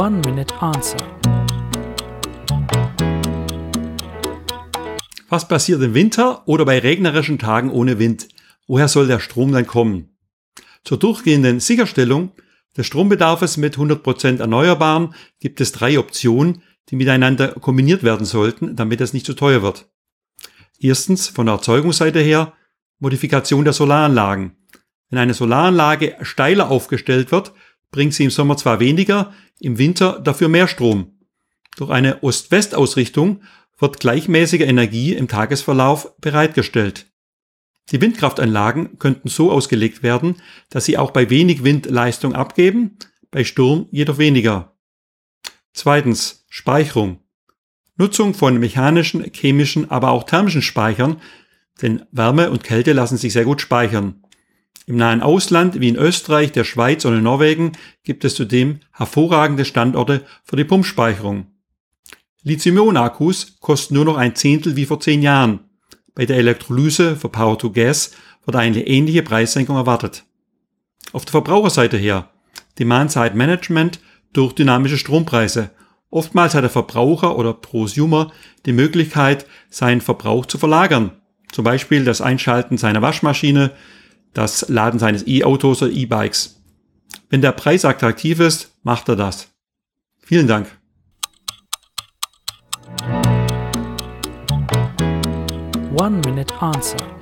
One Minute Answer. Was passiert im Winter oder bei regnerischen Tagen ohne Wind? Woher soll der Strom dann kommen? Zur durchgehenden Sicherstellung des Strombedarfs mit 100% Erneuerbaren gibt es drei Optionen, die miteinander kombiniert werden sollten, damit es nicht zu teuer wird. Erstens von der Erzeugungsseite her Modifikation der Solaranlagen. Wenn eine Solaranlage steiler aufgestellt wird, bringt sie im Sommer zwar weniger, im Winter dafür mehr Strom. Durch eine Ost-West-Ausrichtung wird gleichmäßige Energie im Tagesverlauf bereitgestellt. Die Windkraftanlagen könnten so ausgelegt werden, dass sie auch bei wenig Wind Leistung abgeben, bei Sturm jedoch weniger. Zweitens Speicherung. Nutzung von mechanischen, chemischen, aber auch thermischen Speichern, denn Wärme und Kälte lassen sich sehr gut speichern. Im nahen Ausland wie in Österreich, der Schweiz oder Norwegen gibt es zudem hervorragende Standorte für die Pumpspeicherung. Lithium-Ionen-Akkus kosten nur noch ein Zehntel wie vor zehn Jahren. Bei der Elektrolyse für Power to Gas wird eine ähnliche Preissenkung erwartet. Auf der Verbraucherseite her Demand-Side Management durch dynamische Strompreise. Oftmals hat der Verbraucher oder Prosumer die Möglichkeit, seinen Verbrauch zu verlagern. Zum Beispiel das Einschalten seiner Waschmaschine, das Laden seines E-Autos oder E-Bikes. Wenn der Preis attraktiv ist, macht er das. Vielen Dank. One Minute Answer.